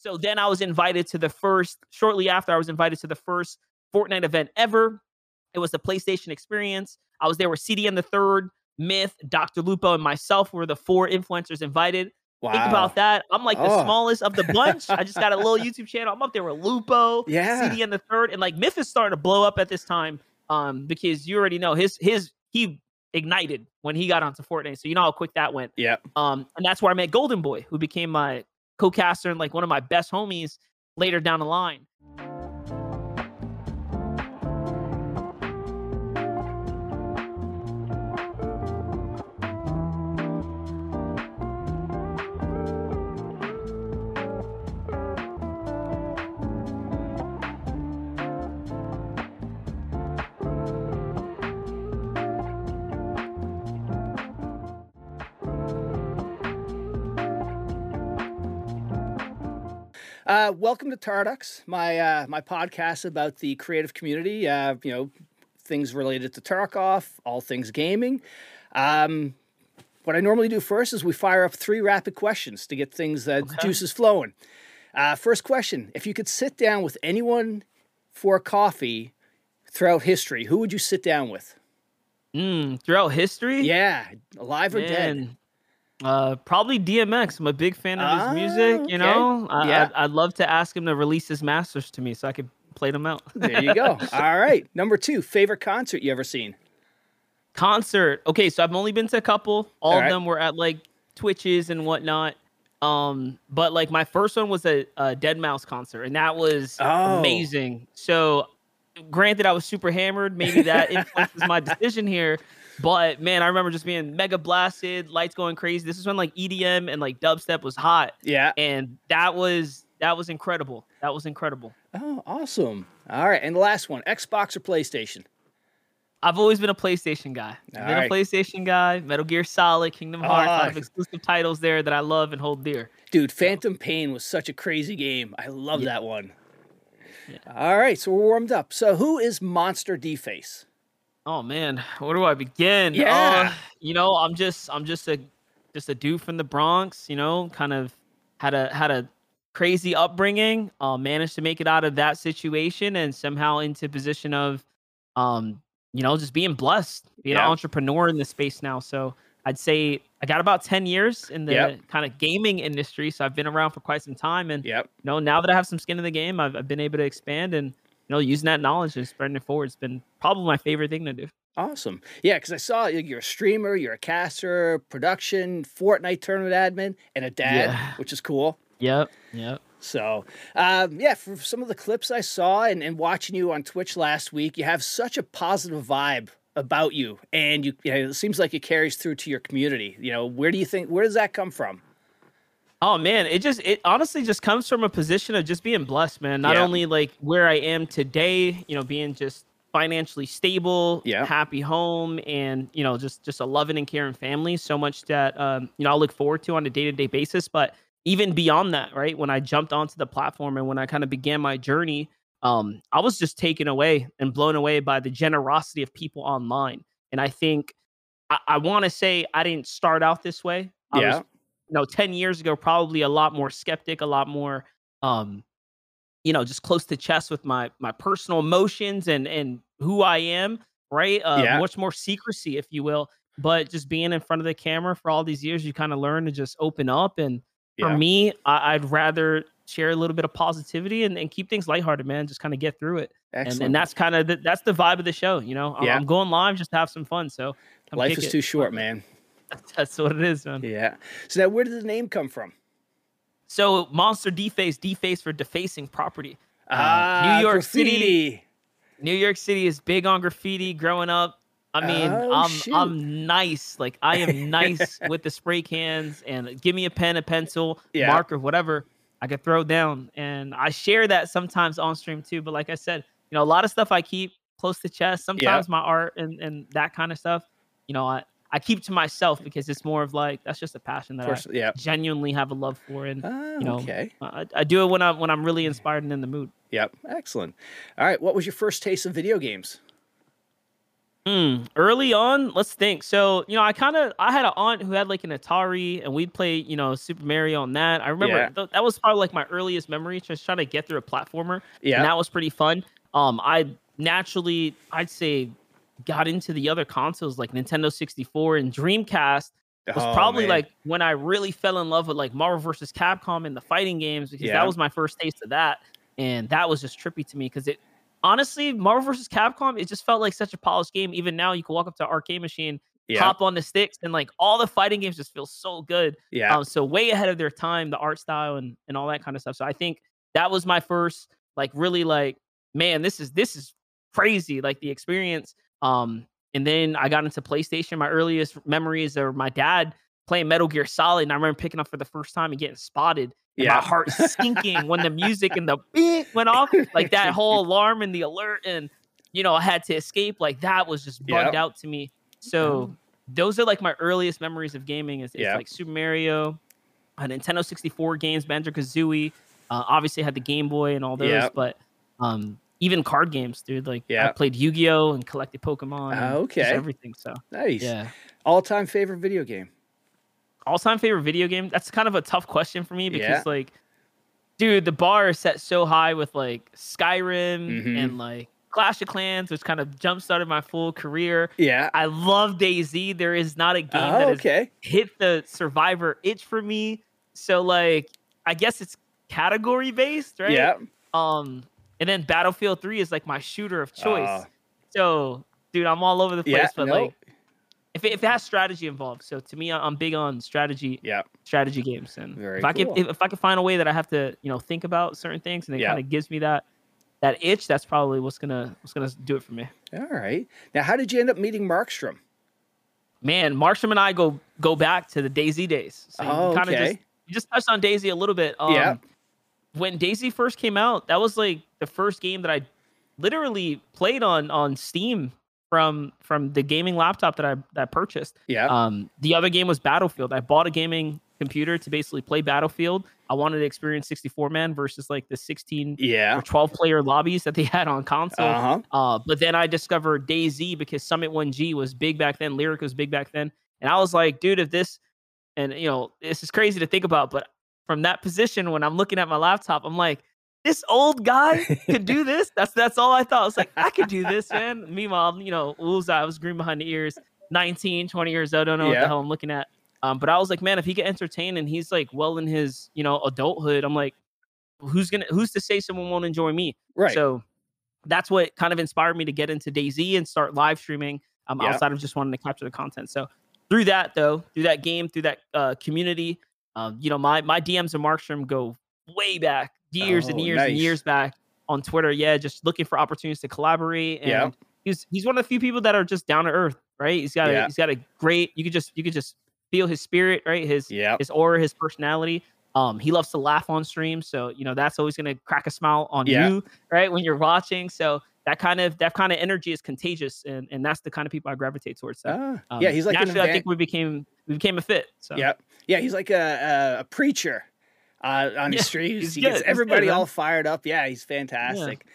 So then I was invited to the first, shortly after, I was invited to the first Fortnite event ever. It was the PlayStation experience. I was there with CDN the third, Myth, Dr. Lupo, and myself were the four influencers invited. Wow. Think about that. I'm like the Oh. smallest of the bunch. I just got a little YouTube channel. I'm up there with Lupo, Yeah. CDN the third, and like Myth is starting to blow up at this time. Um, because you already know his his he ignited when he got onto Fortnite. So you know how quick that went. Yeah. Um, and that's where I met Golden Boy, who became my co-caster and like one of my best homies later down the line. Uh, welcome to Tarducks, my uh, my podcast about the creative community. Uh, you know, things related to Tarkov, all things gaming. Um, what I normally do first is we fire up three rapid questions to get things uh, Okay. juices flowing. Uh, first question: If you could sit down with anyone for coffee throughout history, who would you sit down with? Mm, throughout history, Yeah, alive or dead? Uh, probably DMX. I'm a big fan of his Ah, music. You okay. know, I, Yeah. I'd, I'd love to ask him to release his masters to me so I could play them out. There you go. All right. Number two, favorite concert you ever seen? concert. Okay, so I've only been to a couple. All All of right. them were at like Twitches and whatnot. Um, but like my first one was a, a deadmau5 concert, and that was Oh. amazing. So, granted, I was super hammered. Maybe that influences my decision here. But man, I remember just being mega blasted, lights going crazy. This is when like EDM and like dubstep was hot, Yeah. and that was that was incredible. That was incredible. Oh, awesome. All right. And the last one, Xbox or PlayStation? I've always been a PlayStation guy. I've All been right. a PlayStation guy. Metal Gear Solid, Kingdom Hearts, I have Ah. exclusive titles there that I love and hold dear. Dude, Phantom Pain was such a crazy game. I love Yeah. that one. All right, so we're warmed up. So who is Monster Deface? Oh man, where do I begin? Yeah. Uh, you know, I'm just I'm just a just a dude from the Bronx, you know, kind of had a had a crazy upbringing, uh, managed to make it out of that situation and somehow into position of um, you know, just being blessed, being Yeah. an entrepreneur in the space now. So I'd say I got about 10 years in the Yep. kind of gaming industry. So I've been around for quite some time. And Yep. you know, now that I have some skin in the game, I've, I've been able to expand and know, using that knowledge and spreading it forward. It's been probably my favorite thing to do. Awesome. Yeah, because I saw you- you're a streamer, you're a caster, production, Fortnite tournament admin, and a dad, Yeah. which is cool. Yep. Yep. So, um, yeah, for some of the clips I saw and, and watching you on Twitch last week, you have such a positive vibe about you, and you, you know, it seems like it carries through to your community. You know, where do you think where does that come from? Oh man, it just it honestly just comes from a position of just being blessed, man. Not Yeah. only like where I am today, you know, being just financially stable, Yeah. happy home, and you know, just just a loving and caring family. So much that um, you know, I look forward to on a day to day basis. But even beyond that, right? When I jumped onto the platform and when I kind of began my journey, um, I was just taken away and blown away by the generosity of people online. And I think I, I want to say I didn't start out this way. I Yeah. was you know 10 years ago probably a lot more skeptic a lot more um you know just close to chest with my my personal emotions and and who i am right uh Yeah. much more secrecy if you will but just being in front of the camera for all these years you kind of learn to just open up and for me I, i'd rather share a little bit of positivity and, and keep things lighthearted man just kind of get through it and, and that's kind of the, that's the vibe of the show you know I'm- Yeah. i'm going live just to have some fun so come Life is it. too short, man. that's what it is man Yeah. So now, where did the name come from? So monster deface, deface for defacing property. Uh, ah, New York City. New York City is big on graffiti. Growing up, I mean, Oh, I'm shoot. I'm nice. Like I am nice with the spray cans and give me a pen, a pencil, Yeah. marker, whatever I could throw down. And I share that sometimes on stream too. But like I said, you know, a lot of stuff I keep close to chest. Sometimes my art and and that kind of stuff, you know, I I keep to myself because it's more of like that's just a passion that course, I yeah. genuinely have a love for and Ah, you know, okay. I, I do it when I'm when I'm really inspired and in the mood. Yep. Excellent. All right. What was your first taste of video games? Mm, early on, let's think. So, you know, I kind of I had an aunt who had like an Atari, and we'd play, you know, Super Mario on that. I remember Yeah. th- that was probably like my earliest memory, just trying to get through a platformer, Yeah. and that was pretty fun. Um, I naturally, I'd say, got into the other consoles like Nintendo 64 and Dreamcast was Oh, probably man. like when I really fell in love with like Marvel vs. Capcom and the fighting games because Yeah. that was my first taste of that, and that was just trippy to me because it honestly Marvel vs. Capcom it just felt like such a polished game. Even now, you can walk up to an arcade machine, yeah, hop on the sticks, and like all the fighting games just feel so good. yeah, Um, so way ahead of their time, the art style and and all that kind of stuff. So I think that was my first like really like man, this is this is crazy like the experience. Um, and then I got into PlayStation. My earliest memories are my dad playing Metal Gear Solid, and I remember picking up for the first time and getting spotted. And yeah. my heart sinking when the music and the beep went off, like that whole alarm and the alert, and you know I had to escape. Like that was just bugged Yep. out to me. So those are like my earliest memories of gaming. Is, is Yep. like Super Mario, uh, Nintendo 64 games, Banjo Kazooie. Uh, obviously had the Game Boy and all those, Yep. but um, even card games, dude. Like I played Yu Gi Oh and collected Pokemon. and okay. everything. So Nice. yeah. All time favorite video game. All time favorite video game? That's kind of a tough question for me because Yeah. like, dude, the bar is set so high with like Skyrim Mhm. and like Clash of Clans, which kind of jump started my full career. Yeah. I love DayZ. There is not a game Oh, that has okay. hit the survivor itch for me. So like I guess it's category based, right? Yeah. Um and then Battlefield 3 is like my shooter of choice. Ah. so dude, I'm all over the place, Yeah. but no. like if it, if it has strategy involved. So to me I'm big on strategy yeah. strategy games and Very if I cool. can if, if I can find a way that I have to, you know, think about certain things and it Yeah. kind of gives me that that itch, that's probably what's gonna what's gonna do it for me. All right. Now, how did you end up meeting Markstrom? Man, Marshall and I go go back to the DayZ days. So Oh, kind of okay. just you just touched on DayZ a little bit. Um, Yeah. When DayZ first came out, that was like the first game that I literally played on on Steam from from the gaming laptop that I that I purchased. Yeah. Um, the other game was Battlefield. I bought a gaming computer to basically play Battlefield. I wanted to experience 64 man versus like the 16 yeah. or 12 player lobbies that they had on console. Uh huh. Uh, but then I discovered DayZ because Summit1g was big back then, Lirik was big back then. And I was like, dude, if this, and you know, this is crazy to think about, but from that position, when I'm looking at my laptop, I'm like, this old guy could do this. That's that's all I thought. I was like, I could do this, man. Meanwhile, you know, oohs, I was green behind the ears, 19, 20 years old, I don't know what the hell I'm looking at. Um, but I was like, man, if he can entertain and he's like well in his, you know, adulthood, I'm like, who's gonna who's to say someone won't enjoy me? Right. So that's what kind of inspired me to get into DayZ and start live streaming um, Yeah. outside of just wanting to capture the content. So through that though, through that game, through that uh, community, um, you know, my my DMs of Markstrom go way back, years and Oh, years and years back on Twitter. Yeah, just looking for opportunities to collaborate. And Yeah. he's he's one of the few people that are just down to earth, right? He's got a he's got a great. You could just you could just feel his spirit, right? His yeah. his aura, his personality. Um, he loves to laugh on stream, so you know that's always gonna crack a smile on Yeah. you, right, when you're watching. So that kind of that kind of energy is contagious, and and that's the kind of people I gravitate towards. So, Ah, um, yeah. He's like naturally, I think we became we became a fit. So Yeah, yeah, he's like a a, a preacher uh, on his Yeah, streams. He good, gets good, everybody man. all fired up. Yeah, he's fantastic.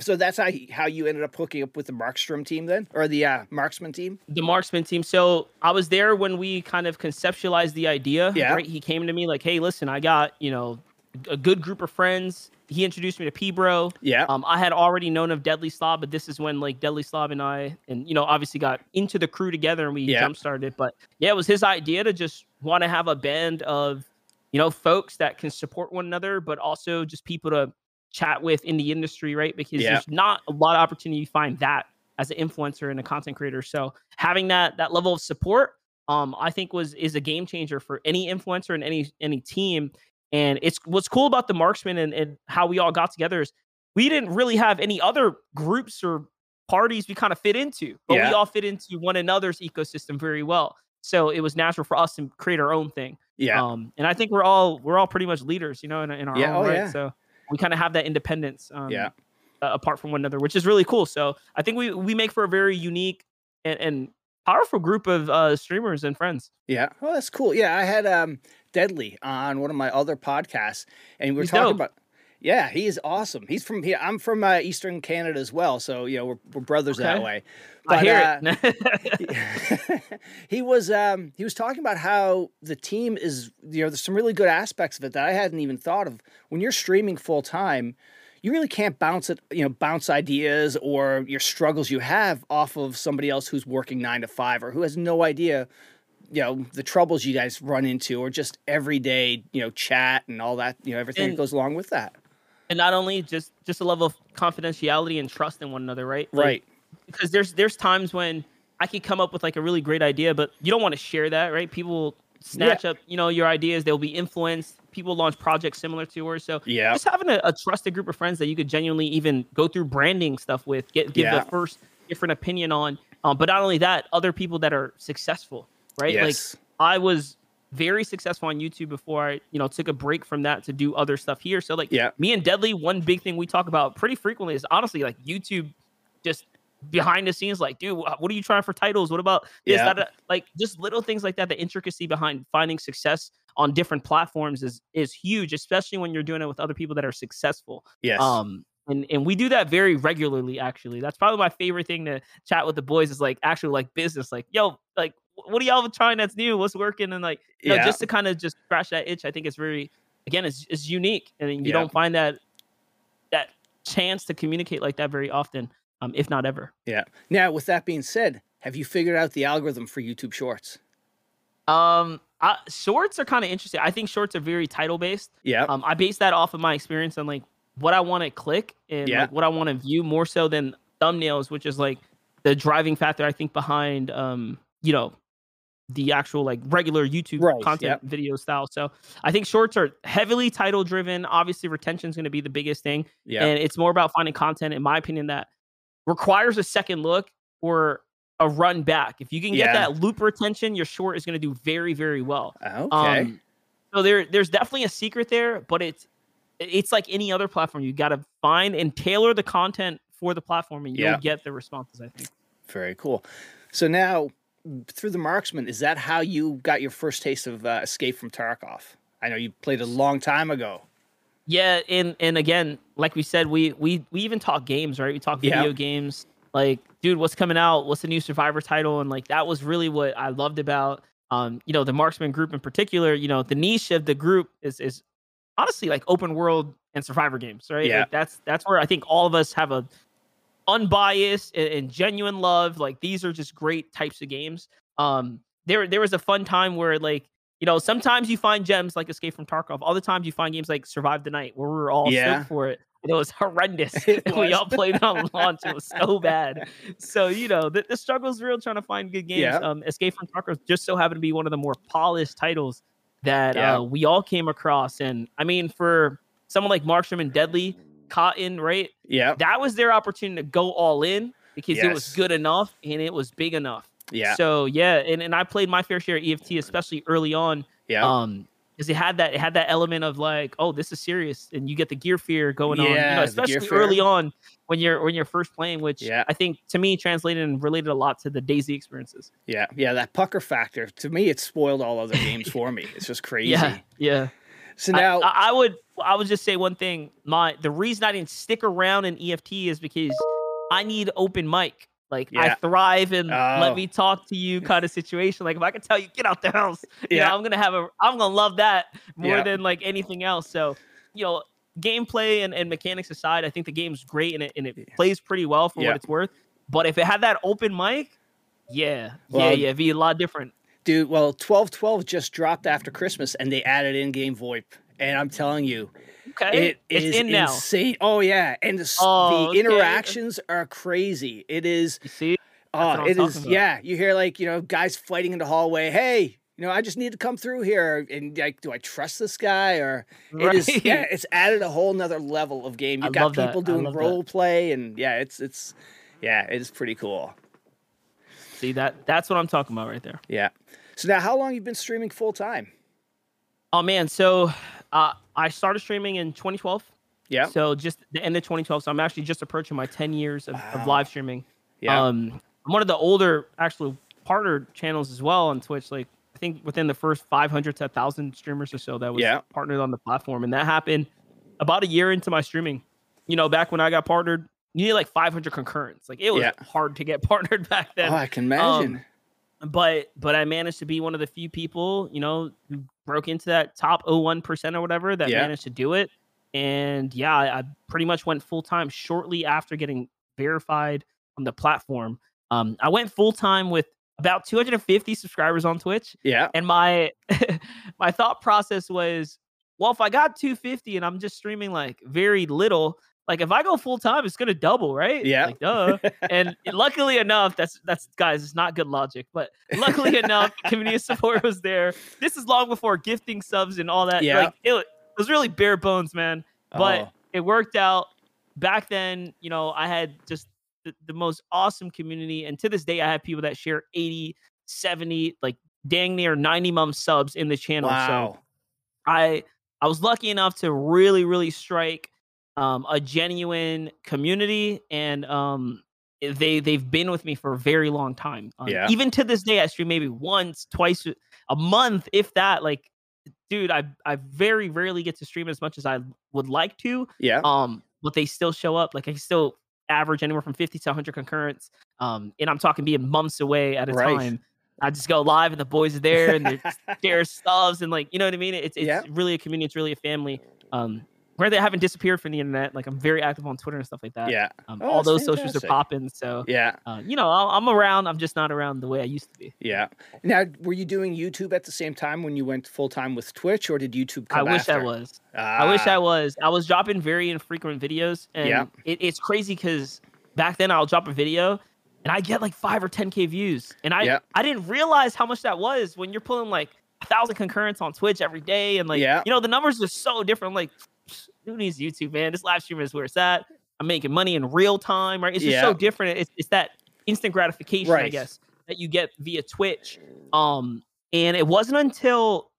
So that's how he, how you ended up hooking up with the Markstrom team then, or the uh, Marksman team. the marksman team. So I was there when we kind of conceptualized the idea. Yeah. Right. He came to me like, "Hey, listen, I got you know a good group of friends." He introduced me to P Bro. Yeah, Um, I had already known of Deadly Slob, but this is when like Deadly Slob and I, and you know, obviously got into the crew together and we Yeah. jump started. it. But yeah, it was his idea to just want to have a band of, you know, folks that can support one another, but also just people to chat with in the industry, right? Because Yeah. there's not a lot of opportunity to find that as an influencer and a content creator. So having that that level of support, um, I think was is a game changer for any influencer and any any team. And it's what's cool about the marksman and, and how we all got together is we didn't really have any other groups or parties we kind of fit into, but Yeah. we all fit into one another's ecosystem very well. So it was natural for us to create our own thing. yeah, Um, and I think we're all we're all pretty much leaders, you know, in, in our Yeah, own oh, right. yeah. So we kind of have that independence. Um, Yeah. uh, apart from one another, which is really cool. So I think we we make for a very unique and, and powerful group of uh, streamers and friends. yeah. Oh, that's cool. Yeah, I had um Deadly on one of my other podcasts, and we were He's talking dope. about. Yeah, he is awesome. He's from here. I'm from uh, Eastern Canada as well, so you know we're, we're brothers that Okay. way. I hear uh, it. he was um, he was talking about how the team is you know there's some really good aspects of it that I hadn't even thought of. When you're streaming full time, you really can't bounce it you know bounce ideas or your struggles you have off of somebody else who's working nine to five or who has no idea you know the troubles you guys run into or just everyday you know chat and all that you know everything that goes along with that. And not only just just a level of confidentiality and trust in one another, right? Like, Right. because there's there's times when I could come up with like a really great idea, but you don't want to share that, right? People will snatch up, you know, your ideas. They'll be influenced. People launch projects similar to yours. So Yeah. just having a, a trusted group of friends that you could genuinely even go through branding stuff with, get give Yeah. the first different opinion on. Um, but not only that, other people that are successful, right? Yes. Like I was very successful on YouTube before I, you know, took a break from that to do other stuff here. So like Yeah. me and Deadly, one big thing we talk about pretty frequently is honestly like YouTube just behind the scenes, like, dude, what are you trying for titles? What about this? Yeah. that? Like just little things like that. The intricacy behind finding success on different platforms is is huge, especially when you're doing it with other people that are successful. Yes. Um, and and we do that very regularly. Actually, that's probably my favorite thing to chat with the boys is like actually like business. Like, yo, like what are y'all trying that's new? What's working? And like, you know, just to kind of just scratch that itch. I think it's very, again, it's it's unique, and you Yeah. don't find that that chance to communicate like that very often, um, if not ever. Yeah. Now, with that being said, have you figured out the algorithm for YouTube Shorts? Um, I, shorts are kind of interesting. I think shorts are very title based. Yeah. Um, I base that off of my experience on like what I want to click and Yeah. like what I want to view more so than thumbnails, which is like the driving factor I think behind um, you know, the actual like regular YouTube Right, content video style. So I think shorts are heavily title driven. Obviously, retention is going to be the biggest thing, yeah. and it's more about finding content, in my opinion, that requires a second look or a run back. If you can get Yeah. that loop retention, your short is going to do very, very well. okay. Um, so there, there's definitely a secret there, but it's it's like any other platform. You got to find and tailor the content for the platform, and you'll Yeah. get the responses. I think. Very cool. So now, through the marksman, is that how you got your first taste of uh, Escape from Tarkov? I know you played a long time ago. Yeah, and and again, like we said, we we we even talk games, right? We talk Yeah. video games. Like, dude, what's coming out? What's the new Survivor title? And like that was really what I loved about um, you know, the marksman group in particular. You know, the niche of the group is is honestly like open world and survivor games, right? Yeah. Like that's that's where I think all of us have a unbiased and, and genuine love. Like these are just great types of games. Um, there there was a fun time where like you know sometimes you find gems like Escape from Tarkov. Other times you find games like Survive the Night where we were all Yeah. for it. And it was horrendous. It And we all played on launch. It was so bad. So you know the, the struggle is real trying to find good games. Yeah. Um, Escape from Tarkov just so happened to be one of the more polished titles that Yeah. uh, we all came across. And I mean, for someone like Markstrom and Deadly, Kotton, right? Yeah. that was their opportunity to go all in because it was good enough and it was big enough. Yeah. So yeah, and, and I played my fair share of EFT, especially early on. Yeah. Um, because it had that it had that element of like, oh, this is serious, and you get the gear fear going on. You know, especially early on when you're when you're first playing, which Yeah. I think to me translated and related a lot to the DayZ experiences. yeah. Yeah. That pucker factor to me, it spoiled all other games for me. It's just crazy. Yeah, yeah. So now, I, I would I would just say one thing. My the reason I didn't stick around in EFT is because I need open mic. Like I thrive in Oh. let me talk to you kind of situation. Like if I can tell you get out the house, you Yeah. know, I'm gonna have a I'm gonna love that more Yeah. than like anything else. So you know, gameplay and, and mechanics aside, I think the game's great and it and it plays pretty well for Yeah. what it's worth. But if it had that open mic, yeah, yeah, yeah, it'd be a lot different. Dude, well, 1212 just dropped after Christmas and they added in game VoIP. And I'm telling you, Okay, it it's is in now. insane. Oh, yeah. And the, Oh, the okay. interactions are crazy. It is. You see, Oh, it is. about. Yeah, you hear like you know guys fighting in the hallway. Hey, you know, I just need to come through here, and like, do I trust this guy or it is? Right. Yeah, it's added a whole nother level of game. I You've got love that. people I doing love that. role play, and yeah, it's it's yeah, it is pretty cool. See that that's what I'm talking about right there. Yeah. So now, how long you been streaming full time? Oh man, so uh, I started streaming in 2012. Yeah. So just the end of 2012. So I'm actually just approaching my 10 years of, Wow. of live streaming. Yeah. Um, I'm one of the older actual partner channels as well on Twitch. Like I think within the first 500 to 1,000 streamers or so that was Yeah. partnered on the platform, and that happened about a year into my streaming. You know, back when I got partnered, you need like 500 concurrents. Like it was Yeah. hard to get partnered back then. oh, I can imagine. but but I managed to be one of the few people, you know, who broke into that top 01% or whatever that Yeah. managed to do it. And yeah, I, I pretty much went full time shortly after getting verified on the platform. Um, I went full time with about 250 subscribers on Twitch, yeah. and my my thought process was, well, if I got 250 and I'm just streaming like very little, like if I go full time, it's gonna double, right? Yeah. like duh and luckily enough, that's that's guys, it's not good logic, but luckily enough, community support was there. This is long before gifting subs and all that. Yeah. Like it, it was really bare bones, man. But Oh, it worked out. Back then, you know, I had just the, the most awesome community. And to this day, I have people that share 80, 70, like dang near 90 mum subs in the channel. Wow. So. I I was lucky enough to really really strike um, a genuine community, and um, they they've been with me for a very long time. Um, Yeah. Even to this day, I stream maybe once, twice a month, if that. Like, dude, I I very rarely get to stream as much as I would like to. yeah. Um, but they still show up. Like I still average anywhere from 50 to 100 concurrents. Um, and I'm talking being months away at a Right. time. I just go live and the boys are there and they're share stuffs and like you know what I mean. It's it's Yeah. really a community. It's really a family. Um, where they haven't disappeared from the internet. Like I'm very active on Twitter and stuff like that. yeah. Um, Oh, all those socials are popping. So Yeah. uh, you know I'll, I'm around. I'm just not around the way I used to be. Yeah. Now, were you doing YouTube at the same time when you went full time with Twitch, or did YouTube come I wish I after? was. I wish Ah, I was. I was dropping very infrequent videos, and Yeah. it, it's crazy because back then I'll drop a video and I get like five or ten k views, and I Yeah. I didn't realize how much that was when you're pulling like a thousand concurrents on Twitch every day, and like Yeah. you know the numbers are so different. I'm like, who needs YouTube, man? This live stream is where it's at. I'm making money in real time, right? It's just so different. It's it's that instant gratification, I guess, that you get via Twitch. Um, and it wasn't until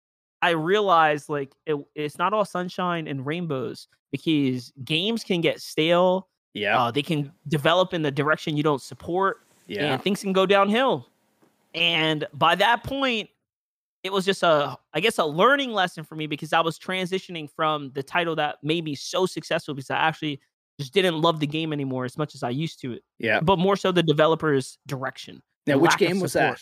I realized like it, it's not all sunshine and rainbows because games can get stale. Yeah. Uh, they can develop in the direction you don't support, yeah. and things can go downhill. And by that point, it was just a, I guess, a learning lesson for me because I was transitioning from the title that made me so successful because I actually just didn't love the game anymore as much as I used to it, yeah. but more so the developer's direction. Now, which game was that?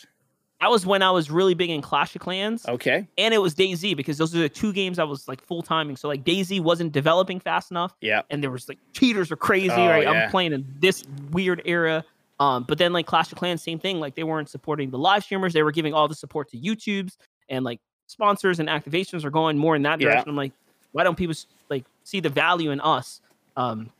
That was when I was really big in Clash of Clans Okay. and it was DayZ because those are the two games I was like full timing. So like DayZ wasn't developing fast enough, Yeah. and there was like cheaters are crazy, Oh, right? yeah. I'm playing in this weird era. Um, but then like Clash of Clans, same thing. Like they weren't supporting the live streamers; they were giving all the support to YouTube's and like sponsors and activations are going more in that Yeah. direction. I'm like, why don't people like see the value in us? Um,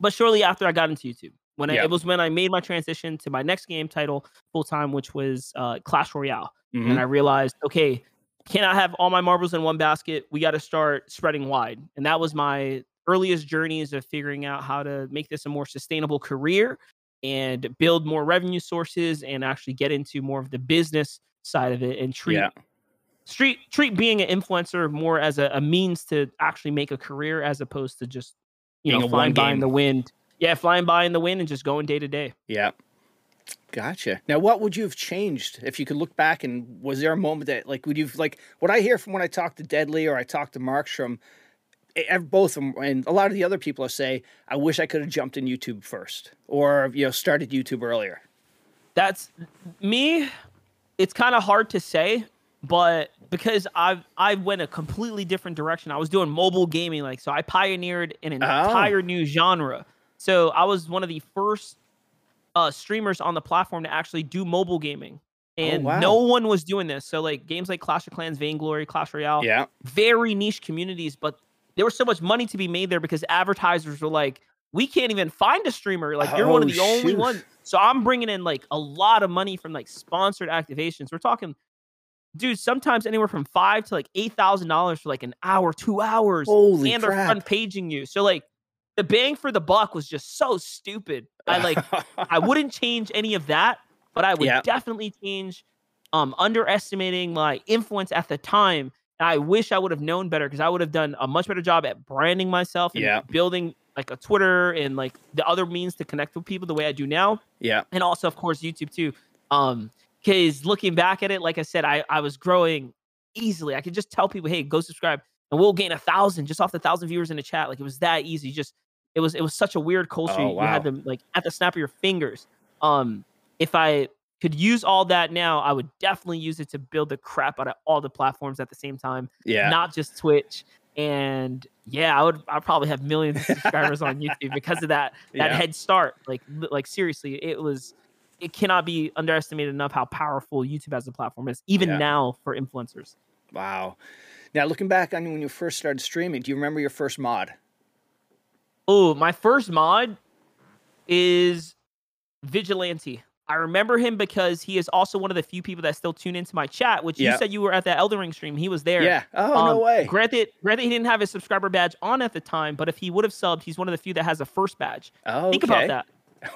but shortly after I got into YouTube, when I, it was when I made my transition to my next game title full time, which was uh, Clash Royale Mhm. and I realized, okay, cannot have all my marbles in one basket. We got to start spreading wide, and that was my earliest journeys of figuring out how to make this a more sustainable career and build more revenue sources and actually get into more of the business side of it and treat Yeah. Treat treat being an influencer more as a, a means to actually make a career as opposed to just you Being know flying by in the wind. Yeah, flying by in the wind and just going day to day. Yeah. Gotcha. Now, what would you have changed if you could look back? And was there a moment that, like, would you've like what I hear from when I talk to Deadly or I talk to Markstrom, both of them, and a lot of the other people say, I wish I could have jumped in YouTube first or, you know, started YouTube earlier. that's me it's kind of hard to say but because i've i went a completely different direction i was doing mobile gaming like so i pioneered an Oh. entire new genre so i was one of the first uh streamers on the platform to actually do mobile gaming and Oh, wow. no one was doing this so like games like clash of clans vainglory clash royale Yeah. very niche communities, but there was so much money to be made there because advertisers were like, we can't even find a streamer. Like you're one of Oh, the only shoot. ones. So I'm bringing in like a lot of money from like sponsored activations. We're talking, dude, sometimes anywhere from five to like eight thousand dollars for like an hour, two hours, Holy and they're crap. front paging you. So like the bang for the buck was just so stupid. I like I wouldn't change any of that, but I would definitely change um underestimating my influence at the time. And I wish I would have known better because I would have done a much better job at branding myself and Yeah. building like a Twitter and like the other means to connect with people the way I do now. yeah. And also of course YouTube too. Um because looking back at it, like I said, I, I was growing easily. I could just tell people, hey, go subscribe. and we'll gain a thousand just off the thousand viewers in the chat. Like it was that easy. Just it was it was such a weird culture. Oh, You had them like at the snap of your fingers. Um, if I could use all that now, I would definitely use it to build the crap out of all the platforms at the same time, Yeah. not just Twitch. And yeah, I would I'd probably have millions of subscribers on YouTube because of that that Yeah. head start. Like like seriously, it was it cannot be underestimated enough how powerful YouTube as a platform is, even Yeah. now for influencers. Wow. Now looking back on when you first started streaming, do you remember your first mod? Oh, my first mod is Vigilante. I remember him because he is also one of the few people that still tune into my chat, which Yeah. you said you were at that Elden Ring stream. He was there. Yeah. Oh no Um, way. Granted, granted, he didn't have his subscriber badge on at the time, but if he would have subbed, he's one of the few that has a first badge. Oh, Think about that.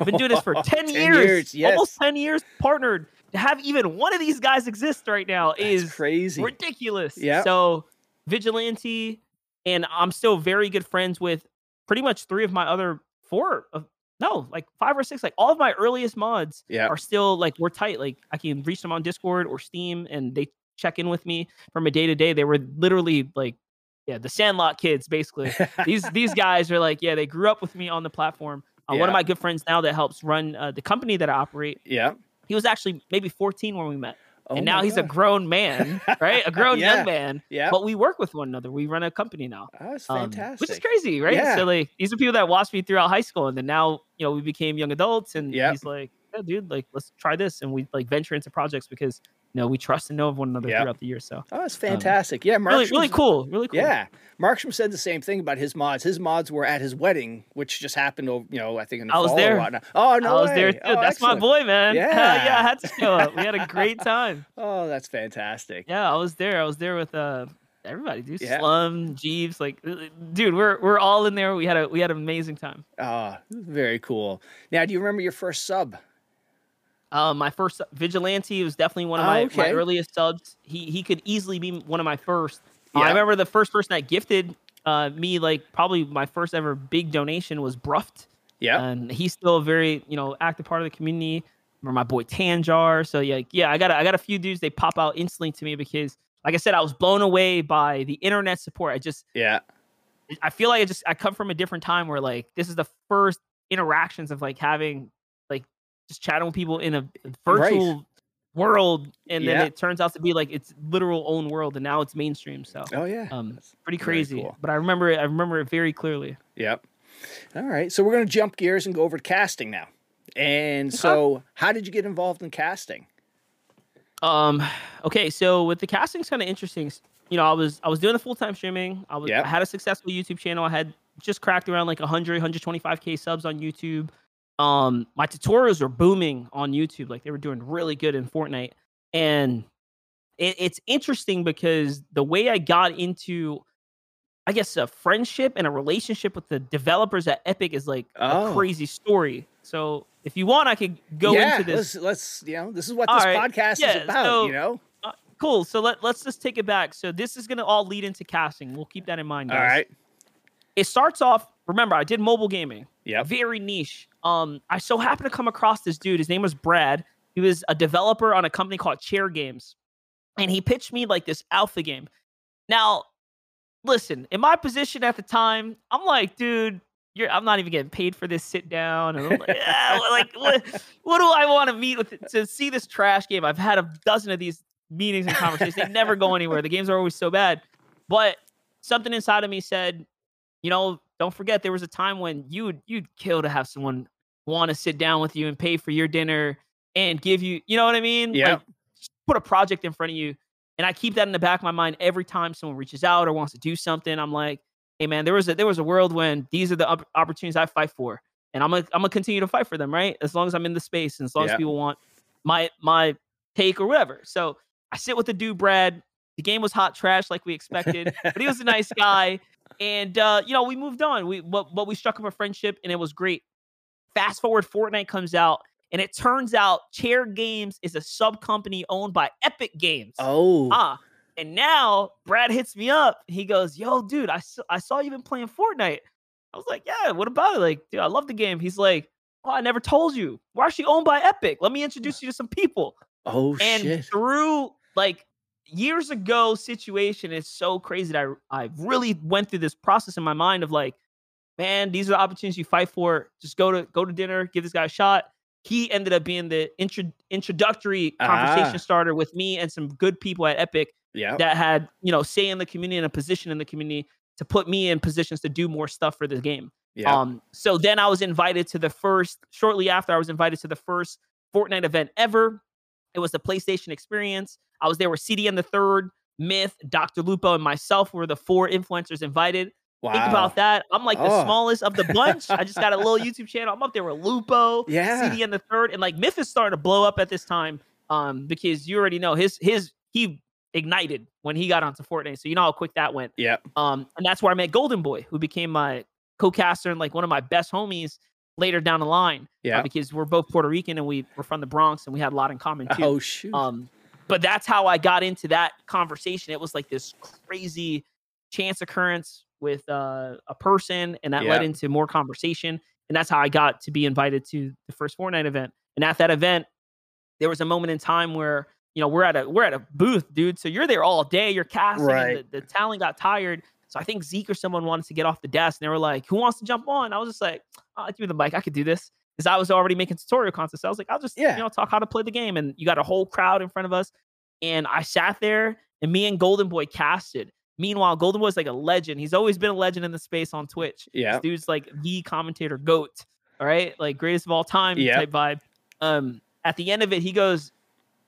I've been doing this for 10, years, yes. almost 10 years partnered. To have even one of these guys exist right now That's is crazy. ridiculous. Yeah. So vigilante, and I'm still very good friends with pretty much three of my other four of no, like five or six. Like all of my earliest mods Yeah. are still like we're tight. Like I can reach them on Discord or Steam, and they check in with me from a day to day. They were literally like, yeah, the Sandlot kids basically. these these guys are like, yeah, they grew up with me on the platform. Uh, One of my good friends now that helps run uh, the company that I operate. yeah. He was actually maybe 14 when we met Oh and now he's a grown man, right? A grown Yeah. young man. Yeah. But we work with one another. We run a company now, Oh, that's um, fantastic. which is crazy, right? Yeah. So like, these are people that watched me throughout high school, and then now you know we became young adults, and Yep. he's like, yeah, dude, like let's try this, and we like venture into projects because you know we trust and know of one another Yep. throughout the year. So Oh, that's fantastic. yeah, Mark. um, really, really cool, really cool. Yeah, Markstrom said the same thing about his mods. His mods were at his wedding, which just happened over, you know, I think in the I was fall there. or whatnot. Oh no, I was way. there too. Oh, That's excellent. my boy, man. Hell Yeah. yeah, I had to show up. We had a great time. Oh, that's fantastic. Yeah, I was there. I was there with uh everybody, dude. Yeah. Slum, Jeeves, like, uh, dude, we're we're all in there. We had a we had an amazing time. Oh, very cool. Now, do you remember your first sub? Um, my first vigilante was definitely one of Oh, my, okay. my earliest subs. He he could easily be one of my first. Uh, Yeah. I remember the first person that gifted uh, me like probably my first ever big donation was Bruft, Yeah. and he's still a very you know active part of the community. Or my boy Tanjar. So yeah, yeah, I got a, I got a few dudes. They pop out instantly to me because, like I said, I was blown away by the internet support. I just yeah. I feel like I just I come from a different time where like this is the first interactions of like having just chatting with people in a virtual world, and Yeah. then it turns out to be like its literal own world, and now it's mainstream. So Oh yeah. um, pretty crazy. cool. But I remember it. I remember it very clearly. Yep. All right. So we're going to jump gears and go over to casting now. And so, how did you get involved in casting? Um, okay, so with the casting, it's kind of interesting. You know, I was I was doing the full time streaming. I was Yep. I had a successful YouTube channel. I had just cracked around like 100, 125k subs on YouTube. Um, my tutorials were booming on YouTube. Like they were doing really good in Fortnite, and it, it's interesting because the way I got into, I guess, a friendship and a relationship with the developers at Epic is like Oh. a crazy story. So if you want, I could go yeah, into this. Let's, let's, you know, this is what All this right. podcast Yeah, is about, so- you know? Uh, cool. So let, let's just take it back. So this is going to all lead into casting. We'll keep that in mind. All Guys. right. It starts off, remember, I did mobile gaming. Yeah. Very niche. Um, I so happened to come across this dude. His name was Brad. He was a developer on a company called Chair Games. And he pitched me like this alpha game. Now, listen, in my position at the time, I'm like, dude, you're, I'm not even getting paid for this sit down. And I'm like, "Yeah, like what, what do I want to meet with to see this trash game? I've had a dozen of these meetings and conversations. They never go anywhere. The games are always so bad. But something inside of me said, you know, don't forget there was a time when you you'd kill to have someone want to sit down with you and pay for your dinner and give you, you know what I mean? Yeah. Like put a project in front of you. And I keep that in the back of my mind every time someone reaches out or wants to do something. I'm like, hey man, there was a there was a world when these are the op- opportunities I fight for, and I'm gonna I'm gonna continue to fight for them, right? As long as I'm in the space and as long Yeah. as people want my my take or whatever. So I sit with the dude Brad. The game was hot trash like we expected, but he was a nice guy. And uh, you know, we moved on. We but, but we struck up a friendship and it was great. Fast forward, Fortnite comes out, and it turns out Chair Games is a sub company owned by Epic Games. Oh. Ah, and now Brad hits me up. He goes, "Yo, dude, I saw, I saw you been playing Fortnite." I was like, "Yeah, what about it?" Like, dude, I love the game. He's like, "Oh, I never told you. We're actually owned by Epic. Let me introduce you to some people." oh, And shit. through like years ago situation is so crazy that I I really went through this process in my mind of like, man, these are the opportunities you fight for. Just go to go to dinner, give this guy a shot. He ended up being the intro, introductory conversation Ah. starter with me and some good people at Epic Yeah. that had you know say in the community and a position in the community to put me in positions to do more stuff for the game. Yeah. Um, so then I was invited to the first, shortly after, I was invited to the first Fortnite event ever. It was the PlayStation experience. I was there with CDN the third, Myth, Dr. Lupo, and myself were the four influencers invited. Wow. Think about that. I'm like the Oh. smallest of the bunch. I just got a little YouTube channel. I'm up there with Lupo, Yeah. CDN the third, and like Myth is starting to blow up at this time. Um, because you already know his his he ignited when he got onto Fortnite. So you know how quick that went. Yeah. Um, and that's where I met Golden Boy, who became my co-caster and like one of my best homies later down the line. uh, Yeah. because we're both Puerto Rican and we were from the Bronx and we had a lot in common too. Oh shoot. Um, but that's how I got into that conversation. It was like this crazy chance occurrence with uh, a person, and that led into more conversation. And that's how I got to be invited to the first Fortnite event. And at that event, there was a moment in time where you know we're at a we're at a booth, dude. So you're there all day. You're casting. Right. And the, the talent got tired. So I think Zeke or someone wanted to get off the desk, and they were like, "Who wants to jump on?" I was just like, "Oh, give me the mic. I could do this." Because I was already making tutorial content. So I was like, "I'll just Yeah. you know talk how to play the game." And you got a whole crowd in front of us, and I sat there, and me and Golden Boy casted. Meanwhile, Golden Boy's like a legend. He's always been a legend in the space on Twitch. yeah. This dude's like the commentator goat. All right, like greatest of all time Yeah. type vibe. Um, at the end of it, he goes,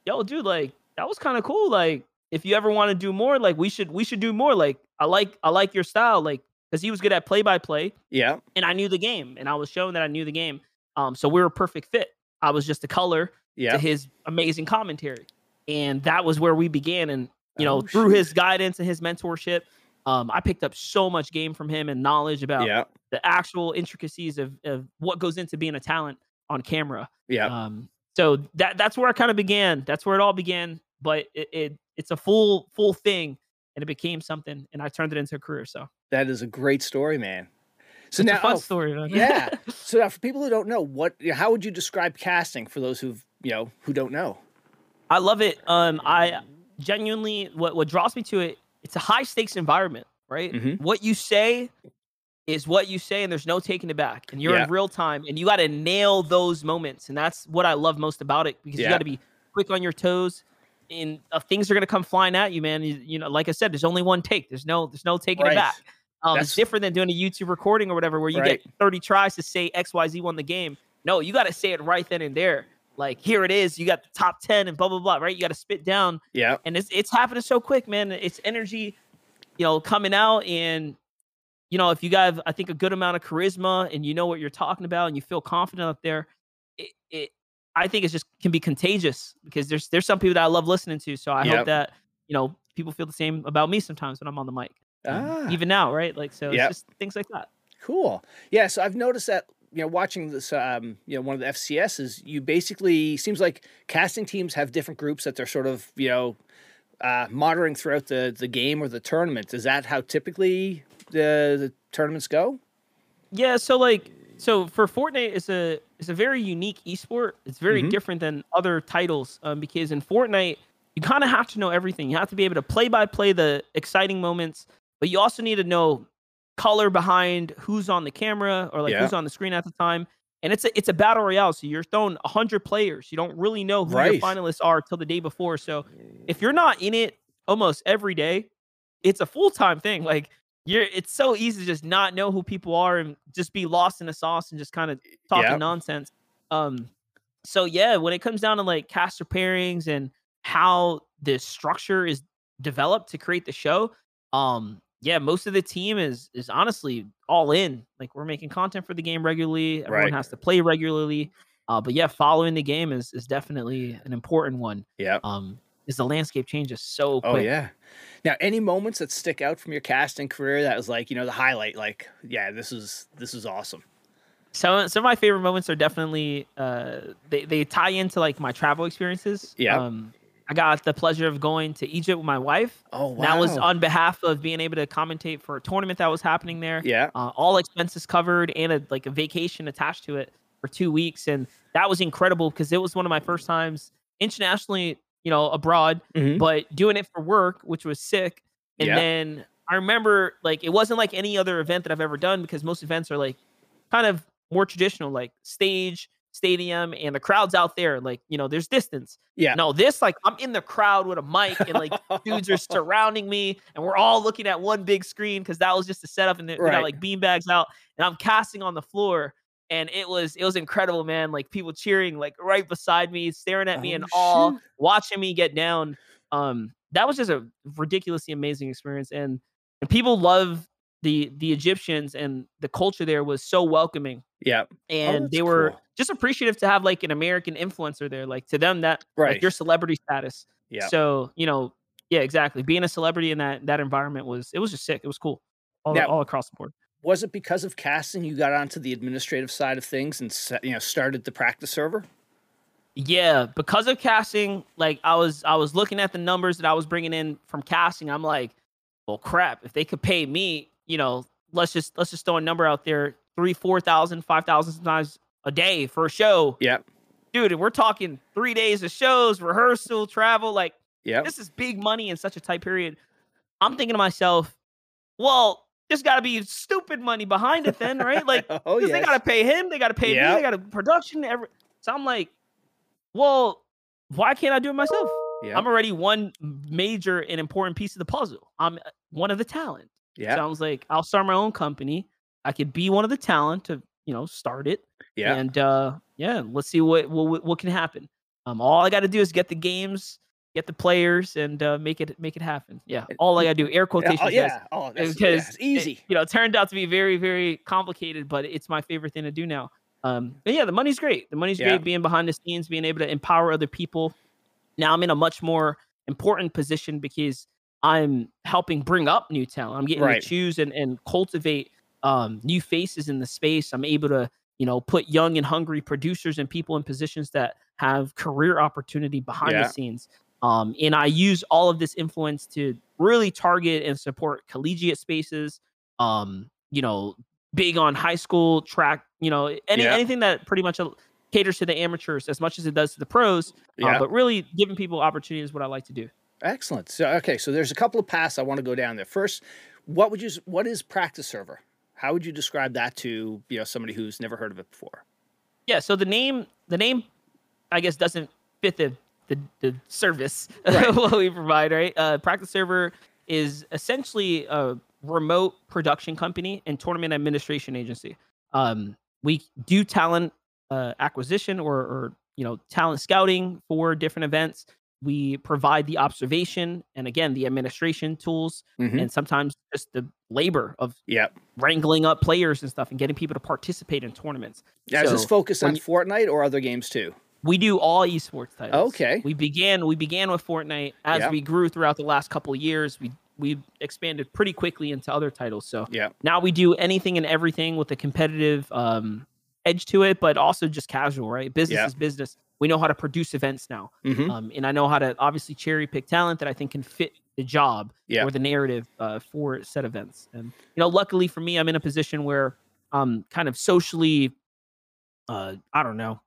"Yo, dude, like that was kind of cool. Like, if you ever want to do more, like we should we should do more. Like, I like I like your style. Like, because he was good at play by play, Yeah. and I knew the game, and I was showing that I knew the game. Um, so we were a perfect fit. I was just a color Yeah. to his amazing commentary, and that was where we began. And you know, Oh, through his guidance and his mentorship, um, I picked up so much game from him and knowledge about Yeah. the actual intricacies of, of what goes into being a talent on camera. Yeah. Um, so that that's where I kind of began. That's where it all began. But it, it it's a full full thing, and it became something, and I turned it into a career. So That is a great story, man. So it's now, a fun oh, story. man. yeah. So now, for people who don't know, what, how would you describe casting for those who you know who don't know? I love it. Um, I genuinely what what draws me to it. It's a high stakes environment, right? Mhm. What you say is what you say, and there's no taking it back. And you're Yeah. in real time, and you got to nail those moments, and that's what I love most about it because you got to be quick on your toes. And uh, things are gonna come flying at you, man. You, you know, like I said, there's only one take. There's no, there's no taking Right. it back. Um, it's different than doing a YouTube recording or whatever, where you Right. get 30 tries to say X, Y, Z won the game. No, you got to say it right then and there. Like here it is. You got the top 10 and blah blah blah. Right? You got to spit down, Yeah. and it's it's happening so quick, man. It's energy, you know, coming out, and you know, if you got I think a good amount of charisma and you know what you're talking about and you feel confident up there, it, it I think it's just can be contagious because there's there's some people that I love listening to. So I Yep. hope that you know people feel the same about me sometimes when I'm on the mic. Ah. even now, right? Like so, Yep. it's just things like that. Cool. Yeah, so I've noticed that you know watching this um you know one of the FNCSs, you basically seems like casting teams have different groups that they're sort of you know uh, monitoring throughout the the game or the tournament. Is that how typically the the tournaments go? Yeah, so like so for Fortnite it's a it's a very unique esport. It's very Mhm. different than other titles um, because in Fortnite you kind of have to know everything. You have to be able to play by play the exciting moments, but you also need to know color behind who's on the camera or like Yeah. who's on the screen at the time. And it's a it's a battle royale, so you're throwing hundred players. You don't really know who Right. your finalists are till the day before. So if you're not in it almost every day, it's a full time thing. Like you're, it's so easy to just not know who people are and just be lost in the sauce and just kind of talking Yep. nonsense. Um, so yeah, when it comes down to like caster pairings and how the structure is developed to create the show, um, yeah, most of the team is is honestly all in. Like we're making content for the game regularly. Everyone Right. has to play regularly. Uh, but yeah, following the game is is definitely an important one. Yeah. Um, is the landscape changes so quick. Oh yeah. Now, any moments that stick out from your casting career that was like you know the highlight? Like, yeah, this is this is awesome. Some some of my favorite moments are definitely uh they, they tie into like my travel experiences. Yeah. Um I got the pleasure of going to Egypt with my wife. Oh wow. That was on behalf of being able to commentate for a tournament that was happening there. yeah. Uh, all expenses covered and a like a vacation attached to it for two weeks. And that was incredible because it was one of my first times internationally you know, abroad, Mhm. but doing it for work, which was sick. And Yeah. then I remember like it wasn't like any other event that I've ever done because most events are like kind of more traditional, like stage, stadium, and the crowd's out there. Like, you know, there's distance. Yeah. No, this like I'm in the crowd with a mic and like dudes are surrounding me and we're all looking at one big screen because that was just a setup and they, Right. got like bean bags out and I'm casting on the floor and it was it was incredible man like people cheering like right beside me staring at me in Oh, awe shoot. watching me get down um that was just a ridiculously amazing experience and and people love the the Egyptians and the culture there was so welcoming Yeah. Oh, and Oh, they were cool. just appreciative to have like an American influencer there like to them that Right. like your celebrity status Yeah. so you know yeah exactly being a celebrity in that that environment was it was just sick it was cool all, Now- all across the board Was it because of casting you got onto the administrative side of things and you know started the practice server? Yeah, because of casting, like I was I was looking at the numbers that I was bringing in from casting. I'm like, well, crap. If they could pay me, you know, let's just let's just throw a number out there: three, four thousand, five thousand sometimes a day for a show, Yeah. dude. And we're talking three days of shows, rehearsal, travel. Like Yeah. this is big money in such a tight period. I'm thinking to myself, well, there's got to be stupid money behind it, then, right? Like oh yeah. they gotta pay him, they gotta pay me, they gotta production, every so I'm like, well, why can't I do it myself? Yeah. I'm already one major and important piece of the puzzle. I'm uh, one of the talent. Yeah. So I was like, I'll start my own company. I could be one of the talent to, you know, start it. yeah. And uh yeah, let's see what what, what can happen. Um all I gotta do is get the games, get the players, and uh make it make it happen. Yeah. All I gotta do, air quotations. oh, yeah. Oh, that's, because yeah, it's easy. it, you know, it turned out to be very, very complicated, but it's my favorite thing to do now. Um, but yeah, the money's great. The money's Yeah. great being behind the scenes, being able to empower other people. Now I'm in a much more important position because I'm helping bring up new talent. I'm getting Right. to choose and, and cultivate um, new faces in the space. I'm able to, you know, put young and hungry producers and people in positions that have career opportunity behind Yeah. the scenes. Um, and I use all of this influence to really target and support collegiate spaces. Um, you know, big on high school track. You know, any Yeah. anything that pretty much caters to the amateurs as much as it does to the pros. uh, Yeah. but really giving people opportunity is what I like to do. Excellent. So okay, so there's a couple of paths I want to go down there. First, what would you what is practice server? How would you describe that to you know somebody who's never heard of it before? Yeah. So the name, the name, I guess doesn't fit the the, the service Right. what we provide. Right. Uh, Practice Server is essentially a remote production company and tournament administration agency. Um, we do talent uh, acquisition or, or you know talent scouting for different events. We provide the observation and again the administration tools Mhm. and sometimes just the labor of Yeah. wrangling up players and stuff and getting people to participate in tournaments. Is this So, focused on Fortnite or other games too? we do all esports titles. Okay. We began we began with Fortnite. As Yeah. we grew throughout the last couple of years, we we expanded pretty quickly into other titles. So Yeah. now we do anything and everything with a competitive um, edge to it, but also just casual, right? Business Yeah. is business. We know how to produce events now, hmm um, and I know how to obviously cherry pick talent that I think can fit the job Yeah. or the narrative uh, for set events. And you know, luckily for me, I'm in a position where I'm kind of socially, uh, I don't know,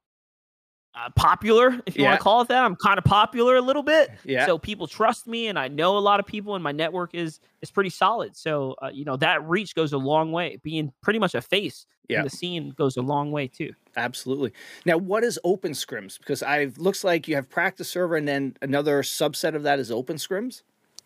uh, popular if you Yeah. want to call it that. I'm kind of popular a little bit, Yeah. so people trust me, and I know a lot of people, and my network is is pretty solid. So uh, you know that reach goes a long way. Being pretty much a face Yeah. in the scene goes a long way too. Absolutely. Now, what is Open Scrims? Because I looks like you have practice server, and then another subset of that is Open Scrims.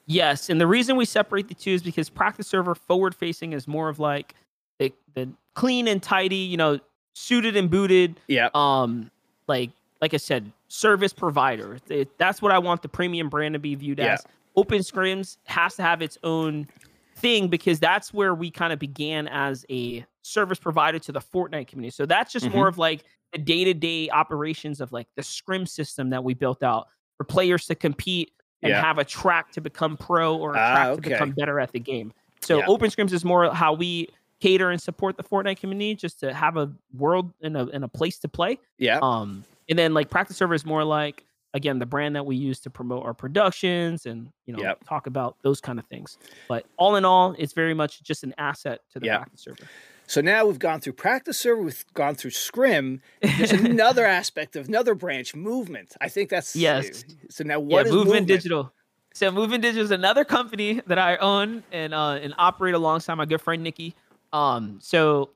Yes, and the reason we separate the two is because practice server forward facing is more of like the, the clean and tidy, you know, suited and booted. Yeah. Um, like like I said, service provider. That's what I want the premium brand to be viewed Yeah. as. Open Scrims has to have its own thing because that's where we kind of began as a service provider to the Fortnite community. So that's just Mm-hmm. more of like the day to day operations of like the scrim system that we built out for players to compete and Yeah. have a track to become pro or a Ah, track okay. to become better at the game. So Yeah. Open Scrims is more how we cater and support the Fortnite community just to have a world and a, and a place to play. Yeah. Um, and then like practice server is more like again the brand that we use to promote our productions and you know Yep. talk about those kind of things. But all in all, it's very much just an asset to the Yeah. practice server. So now we've gone through practice server, we've gone through scrim. There's another aspect of another branch, movement. I think that's Yes. So now what yeah, is Movement, movement Digital. So Movement Digital is another company that I own and uh, and operate alongside my good friend Nikki. Um, so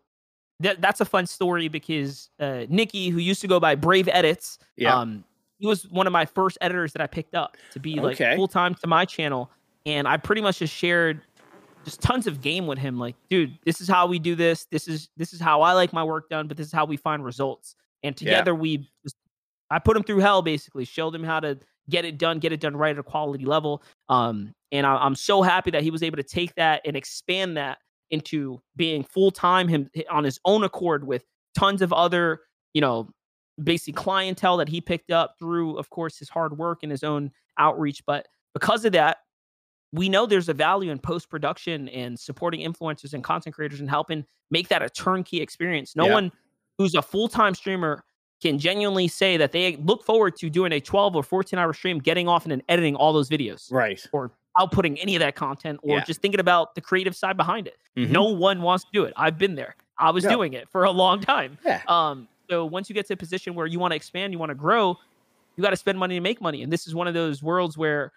that that's a fun story because uh, Nikki, who used to go by Brave Edits, Yeah. um, he was one of my first editors that I picked up to be like Okay. full time to my channel, and I pretty much just shared just tons of game with him. Like, dude, this is how we do this. This is this is how I like my work done, but this is how we find results. And Yeah. together we just I put him through hell basically, showed him how to get it done, get it done right at a quality level. Um, and I, I'm so happy that he was able to take that and expand that into being full time him on his own accord with tons of other, you know, basic clientele that he picked up through, of course, his hard work and his own outreach. But because of that, we know there's a value in post production and supporting influencers and content creators and helping make that a turnkey experience. No Yeah. one who's a full time streamer can genuinely say that they look forward to doing a 12 or 14 hour stream, getting off and then editing all those videos Right. or outputting any of that content or Yeah. just thinking about the creative side behind it. Mhm. No one wants to do it. I've been there. I was No. doing it for a long time. Yeah. Um, so once you get to a position where you want to expand, you want to grow, you got to spend money to make money. And this is one of those worlds where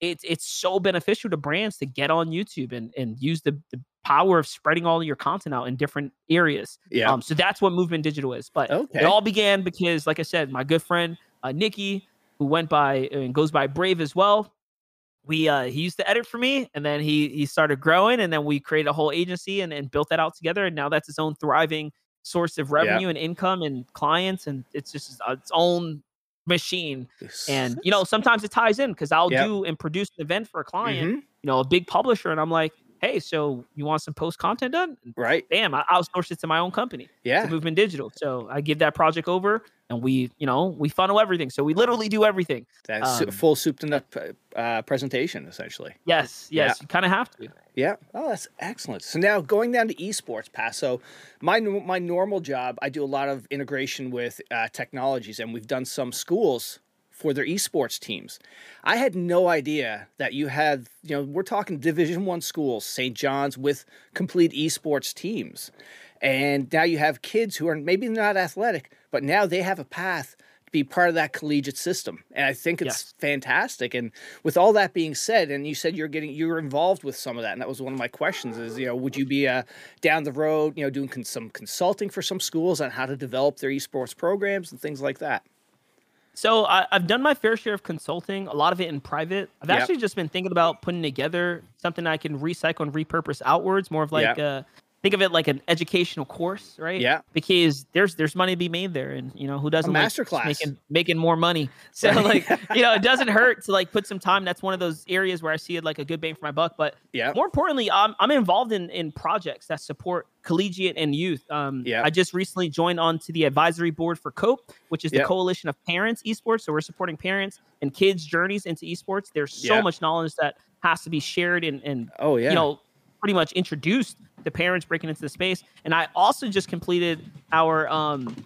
it's it's so beneficial to brands to get on YouTube and and use the, the power of spreading all of your content out in different areas. Yeah. Um, so that's what Movement Digital is. But Okay. it all began because, like I said, my good friend uh, Nikki, who went by and goes by Brave as well. We uh, he used to edit for me, and then he he started growing, and then we created a whole agency and, and built that out together. And now that's his own thriving source of revenue and income and clients, and it's just its own machine. And you know, sometimes it ties in because I'll Yep. do and produce an event for a client, Mhm. you know, a big publisher, and I'm like, hey, so you want some post content done? Right. Bam, I outsource it to my own company Yeah. to Movement Digital. So I give that project over, and we, you know, we funnel everything. So we literally do everything. That's Um, full soup to nut uh, presentation, essentially. Yes, Yeah. yes, you kind of have to. Yeah. Oh, that's excellent. So now going down to esports, pass. So my my normal job, I do a lot of integration with uh, technologies, and we've done some schools for their esports teams. I had no idea that you had, you know, we're talking Division One schools, St. John's, with complete esports teams, and now you have kids who are maybe not athletic, but now they have a path to be part of that collegiate system, and I think it's Yes. fantastic. And with all that being said, and you said you're getting you're involved with some of that, and that was one of my questions: is you know, would you be uh, down the road, you know, doing con- some consulting for some schools on how to develop their esports programs and things like that? So I, I've done my fair share of consulting, a lot of it in private. I've Yep. actually just been thinking about putting together something I can recycle and repurpose outwards, more of like Yep. uh think of it like an educational course, right? Yeah. Because there's there's money to be made there, and you know who doesn't like just masterclass. making making more money. So like you know it doesn't hurt to like put some time. That's one of those areas where I see it like a good bang for my buck. But Yeah. more importantly, I'm I'm involved in in projects that support collegiate and youth. Um, Yeah. I just recently joined on to the advisory board for COPE, which is the Yeah. coalition of parents esports. So we're supporting parents and kids' journeys into esports. There's so Yeah. much knowledge that has to be shared and and Oh yeah. you know pretty much introduced the parents breaking into the space. And I also just completed our um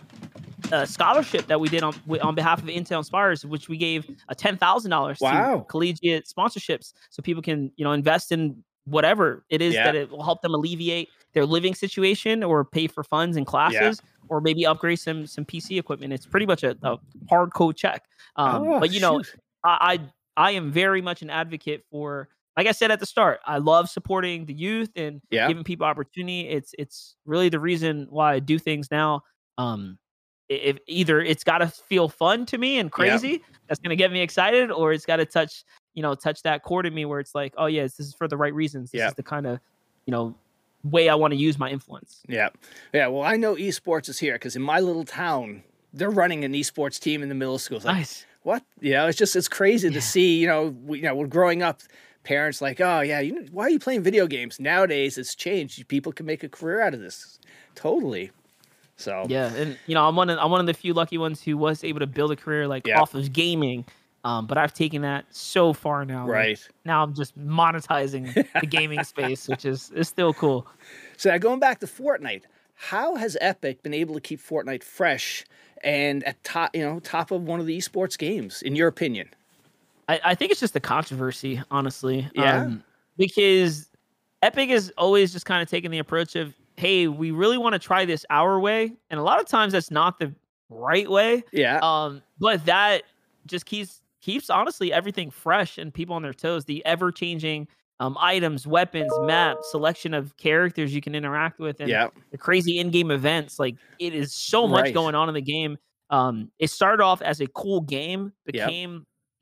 uh, scholarship that we did on on behalf of Intel Inspires, which we gave a ten thousand dollars Wow. to collegiate sponsorships, so people can you know invest in whatever it is Yeah. that it will help them alleviate their living situation or pay for funds and classes or maybe upgrade some some PC equipment. It's pretty much a, a hard code check. Um, Oh, but you know, shoot. I, I I am very much an advocate for like I said at the start, I love supporting the youth and Yeah. giving people opportunity. It's it's really the reason why I do things now. Um if either it's got to feel fun to me and crazy, that's going to get me excited or it's got to touch, you know, touch that chord in me where it's like, oh yes, this is for the right reasons. This Yeah. is the kind of, you know, way I want to use my influence. Yeah. Yeah. Well, I know esports is here because in my little town, they're running an esports team in the middle school. It's like, Nice. what? You know, it's just it's crazy Yeah. to see. You know, we, you know, we're growing up, parents like, oh yeah, you why are you playing video games? Nowadays, it's changed. People can make a career out of this. Totally. So Yeah, and you know, I'm one of I'm one of the few lucky ones who was able to build a career like Yeah. off of gaming. Um, but I've taken that so far now. like, right. now I'm just monetizing the gaming space, which is is still cool. So now going back to Fortnite, how has Epic been able to keep Fortnite fresh and at top, you know, top of one of the esports games, in your opinion? I, I think it's just the controversy, honestly. Yeah? Um, because Epic is always just kind of taking the approach of hey, we really want to try this our way, and a lot of times that's not the right way. Yeah. Um, but that just keeps keeps honestly everything fresh and people on their toes. The ever changing um, items, weapons, maps, selection of characters you can interact with, and yeah. the crazy in-game events. Like it is so much Right. going on in the game. Um, it started off as a cool game, Yep.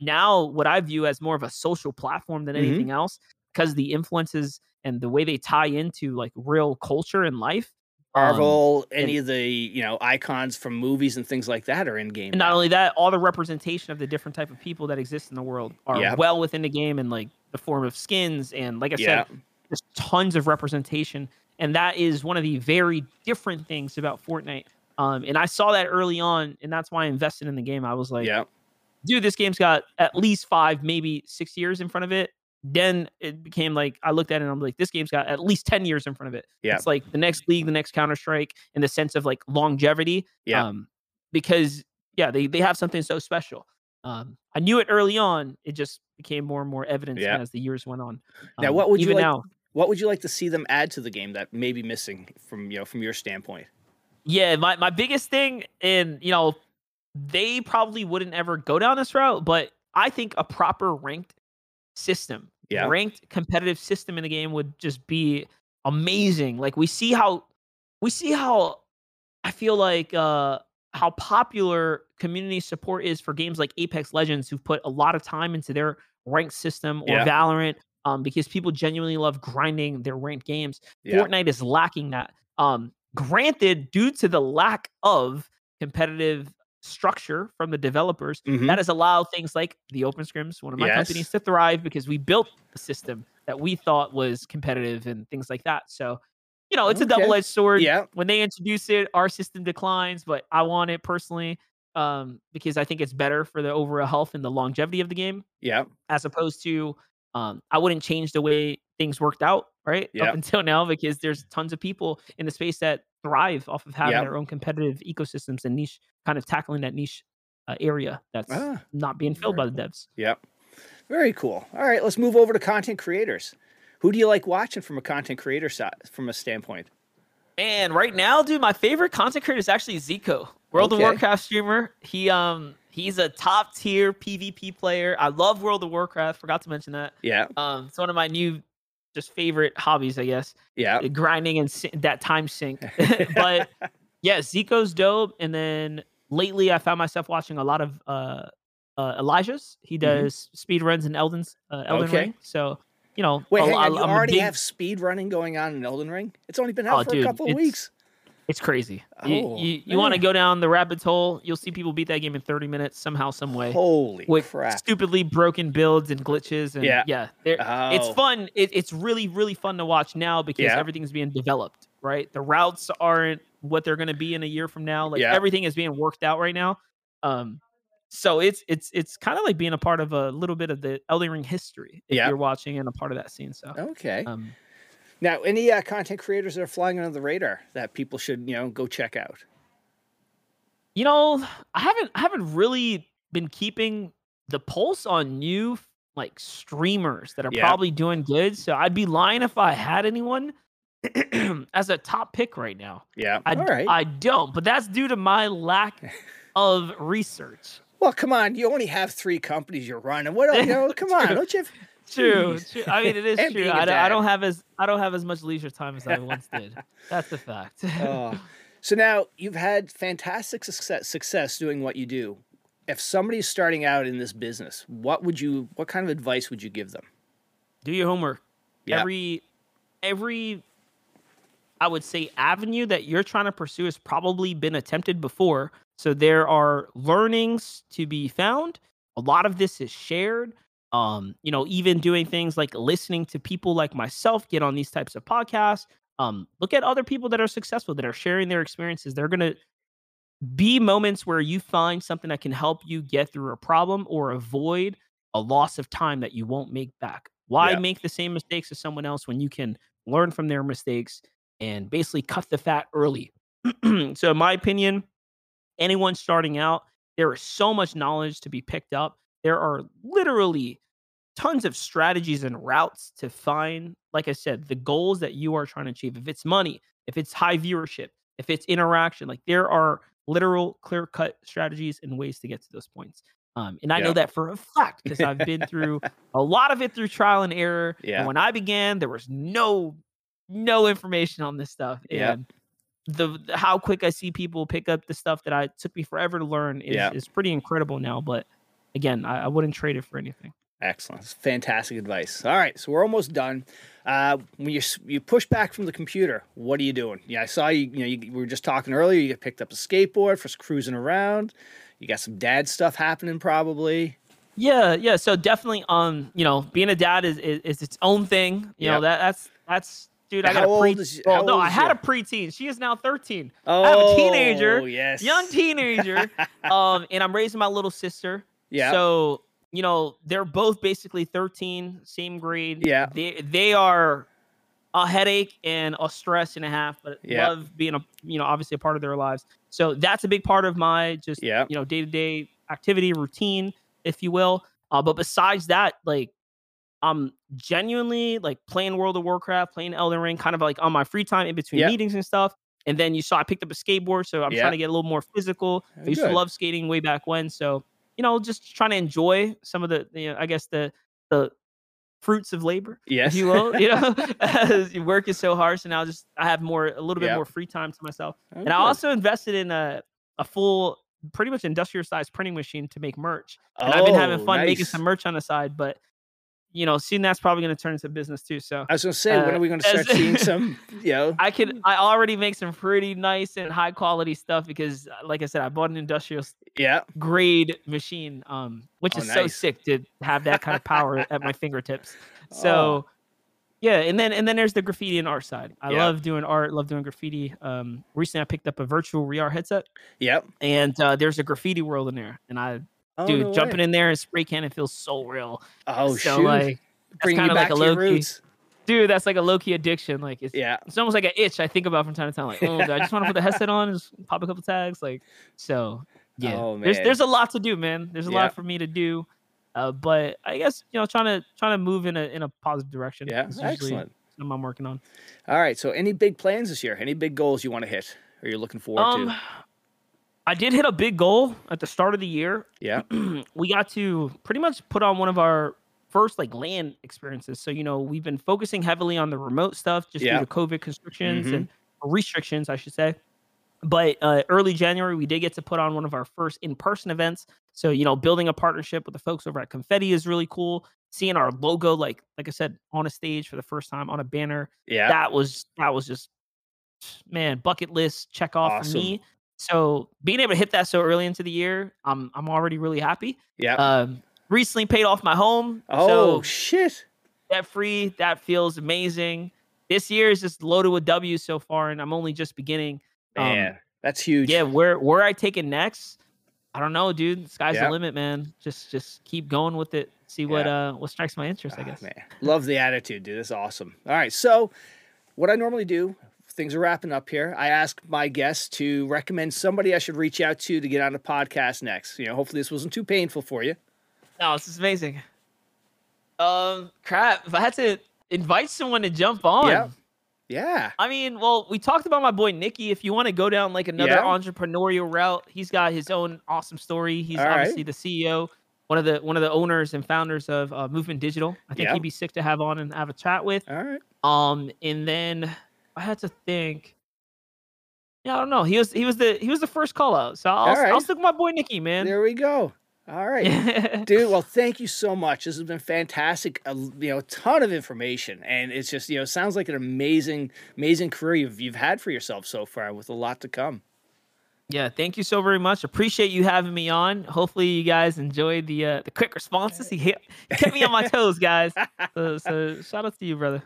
Now what I view as more of a social platform than Mhm. anything else because the influences and the way they tie into like real culture and life. um, Marvel, any of the you know icons from movies and things like that are in game. And not only that, all the representation of the different type of people that exist in the world are Yep. well within the game in like the form of skins and like I yeah, said, there's tons of representation. And that is one of the very different things about Fortnite. Um, and I saw that early on, and that's why I invested in the game. I was like, yeah, dude, this game's got at least five, maybe six years in front of it. Then it became like I looked at it and I'm like, this game's got at least 10 years in front of it. Yeah. It's like the next league, the next Counter Strike, in the sense of like longevity. Yeah. Um, because yeah, they, they have something so special. Um, I knew it early on. It just became more and more evident Yeah. as the years went on. Now, Um, what would you even like- now? What would you like to see them add to the game that may be missing from you know from your standpoint? Yeah, my, my biggest thing, and you know, they probably wouldn't ever go down this route, but I think a proper ranked system, Yeah. ranked competitive system in the game would just be amazing. Like we see how we see how I feel like uh how popular community support is for games like Apex Legends who've put a lot of time into their ranked system or Yeah. Valorant um because people genuinely love grinding their ranked games. Yeah, Fortnite is lacking that. Um, granted, due to the lack of competitive structure from the developers, Mhm. that has allowed things like the Open Scrims, one of my Yes. companies, to thrive because we built a system that we thought was competitive and things like that. So, you know, it's Okay. a double-edged sword. yeah, When they introduce it, our system declines, but I want it personally um, because I think it's better for the overall health and the longevity of the game yeah, as opposed to um, I wouldn't change the way things worked out right Yeah. up until now because there's tons of people in the space that thrive off of having Yeah. their own competitive ecosystems and niche kind of tackling that niche uh, area that's Ah, not being filled by the devs. Yep. Very cool. All right, let's move over to content creators. Who do you like watching from a content creator side, from a standpoint? And right now, dude, my favorite content creator is actually Ziqo, World Okay. of Warcraft streamer. He um he's a top tier PvP player. I love World of Warcraft. Forgot to mention that. Yeah, Um, it's one of my new just favorite hobbies, I guess. yeah, grinding and that time sink. but yeah, Ziqo's dope. And then lately, I found myself watching a lot of uh, uh, Elijah's. He does speed runs in Elden's uh, Elden Mm-hmm. Okay. Ring. So you know, Wait, a- hang on. You I'm already big- have speed running going on in Elden Ring? It's only been out Oh, for dude, a couple of weeks. It's crazy. Oh, you you, you want to go down the rabbit hole? You'll see people beat that game in 30 minutes somehow, some way. Holy with crap! stupidly broken builds and glitches and Yeah. yeah, they're- it's Oh. fun it, it's really really fun to watch now because Yeah. everything's being developed right the routes aren't what they're going to be in a year from now like Yeah. everything is being worked out right now um so it's it's it's kind of like being a part of a little bit of the Elden Ring history if Yeah. you're watching and a part of that scene so Okay. um Now, any uh, content creators that are flying under the radar that people should, you know, go check out? you know i haven't i haven't really been keeping the pulse on new like streamers that are Yeah. probably doing good so i'd be lying if i had anyone as a top pick right now Yeah. I, All right. I don't but that's due to my lack of research well, come on. You only have three companies you're running. What? else- You know, come on. Don't you? true, true i mean it is true being a I don't, I dad. don't have as i don't have as much leisure time as i once did that's a fact Oh. So now you've had fantastic success, success doing what you do. If somebody's starting out in this business, what would you? What kind of advice would you give them? do your homework Yeah. every every i would say avenue that you're trying to pursue has probably been attempted before. So there are learnings to be found. A lot of this is shared. Um you know even doing things like listening to people like myself get on these types of podcasts. Um look at other people that are successful that are sharing their experiences. They're going to be moments where you find something that can help you get through a problem or avoid a loss of time that you won't make back. Why Yeah. make the same mistakes as someone else when you can learn from their mistakes and basically cut the fat early? so, in my opinion, anyone starting out, there is so much knowledge to be picked up. There are literally tons of strategies and routes to find, like I said, the goals that you are trying to achieve. If it's money, if it's high viewership, if it's interaction, like there are literal clear cut strategies and ways to get to those points. Um, and I Yeah. know that for a fact because I've been through a lot of it through trial and error. Yeah. And when I began, there was no no information on this stuff. Yeah. And the, how quick I see people pick up the stuff that I took me forever to learn is, Yeah. is pretty incredible now. But again, I, I wouldn't trade it for anything. Excellent. That's fantastic advice. All right, so we're almost done. Uh, when you you push back from the computer, what are you doing? Yeah, I saw you. You know, you, we were just talking earlier. You picked up a skateboard for cruising around. You got some dad stuff happening, probably. Yeah, yeah. So definitely, um, you know, being a dad is is, is its own thing. You know that that's that's dude. I How got a old pre. well, no, I had a preteen. She is now thirteen. Oh, I have a teenager, Yes, young teenager. um, and I'm raising my little sister. Yeah. So you know they're both basically 13, same grade. Yeah. They they are a headache and a stress and a half, but Yeah. love being a you know obviously a part of their lives. So that's a big part of my just Yeah. you know day to day activity routine, if you will. Uh, but besides that, like I'm genuinely like playing World of Warcraft, playing Elden Ring, kind of like on my free time in between Yeah. meetings and stuff. And then you saw I picked up a skateboard, so I'm Yeah. trying to get a little more physical. I used to love skating way back when, so you know, just trying to enjoy some of the, you know, I guess the the fruits of labor, Yes. you will. You know, as you work is so hard, so now just I have more a little bit Yeah. more free time to myself. Oh, And I also invested in a a full, pretty much industrial sized printing machine to make merch. And I've been having Oh, fun making some merch on the side, but you know, soon that's probably going to turn into business too. So I was going to say, when uh, are we going to start seeing some? You know, I could, I already make some pretty nice and high quality stuff because, uh, like I said, I bought an industrial yeah. grade machine, um, which Oh, is so sick to have that kind of power at my fingertips. Oh. So, yeah, and then and then there's the graffiti and art side. I Yeah. love doing art, love doing graffiti. Um, recently I picked up a virtual VR headset, Yep. and uh, there's a graffiti world in there, and I, Oh, dude, no jumping way. in there and spray canning feels so real. Oh, so shoot. like, Bringing you back like a roots. dude, that's like a low key addiction. Like it's Yeah. it's almost like an itch I think about from time to time. Like, oh, I just want to put the headset on and just pop a couple tags. Like, so yeah, Oh, there's man. there's a lot to do, man. There's a Yeah. lot for me to do. Uh, but I guess you know, trying to trying to move in a in a positive direction. Yeah. Excellent. something I'm working on. All right. So, any big plans this year? Any big goals you want to hit or you're looking forward Um, to? I did hit a big goal at the start of the year. Yeah. we got to pretty much put on one of our first like land experiences. So you know we've been focusing heavily on the remote stuff just Yeah. due to COVID constrictions Mhm. and restrictions, I should say. But uh, early January, we did get to put on one of our first in-person events. So you know, building a partnership with the folks over at Confetti is really cool. Seeing our logo, like like I said, on a stage for the first time on a banner, Yeah. that was that was just man bucket list check off for me. So being able to hit that so early into the year, I'm I'm already really happy. yeah. Um, recently paid off my home, oh, so shit. debt free. That feels amazing. This year is just loaded with W's so far, and I'm only just beginning. Um, Man, that's huge. yeah, where where I take it next, I don't know, dude. Sky's Yeah. the limit, man. Just just keep going with it. See what uh what strikes my interest, I Ah, guess. man. Love the attitude, dude. That's awesome. All right. So, what I normally do, things are wrapping up here. I ask my guests to recommend somebody I should reach out to to get on the podcast next. You know, hopefully this wasn't too painful for you. No, this is amazing. Um, crap. If I had to invite someone to jump on, Yeah. Yeah. I mean, well, we talked about my boy Nicky. If you want to go down like another Yeah. entrepreneurial route, he's got his own awesome story. He's All right. obviously the CEO, one of the one of the owners and founders of uh, Movement Digital. I think Yeah. he'd be sick to have on and have a chat with. All right. Um, and then I had to think. Yeah, I don't know. He was he was the he was the first call out, so I'll, right. I'll stick with my boy Nicky, man. There we go. All right. Dude, well, thank you so much. This has been fantastic. A, you know, a ton of information, and it's just you know, sounds like an amazing, amazing career you've you've had for yourself so far, with a lot to come. Yeah, thank you so very much. Appreciate you having me on. Hopefully, you guys enjoyed the uh, the quick responses. He hit, he kept me on my toes, guys. So, so shout out to you, brother.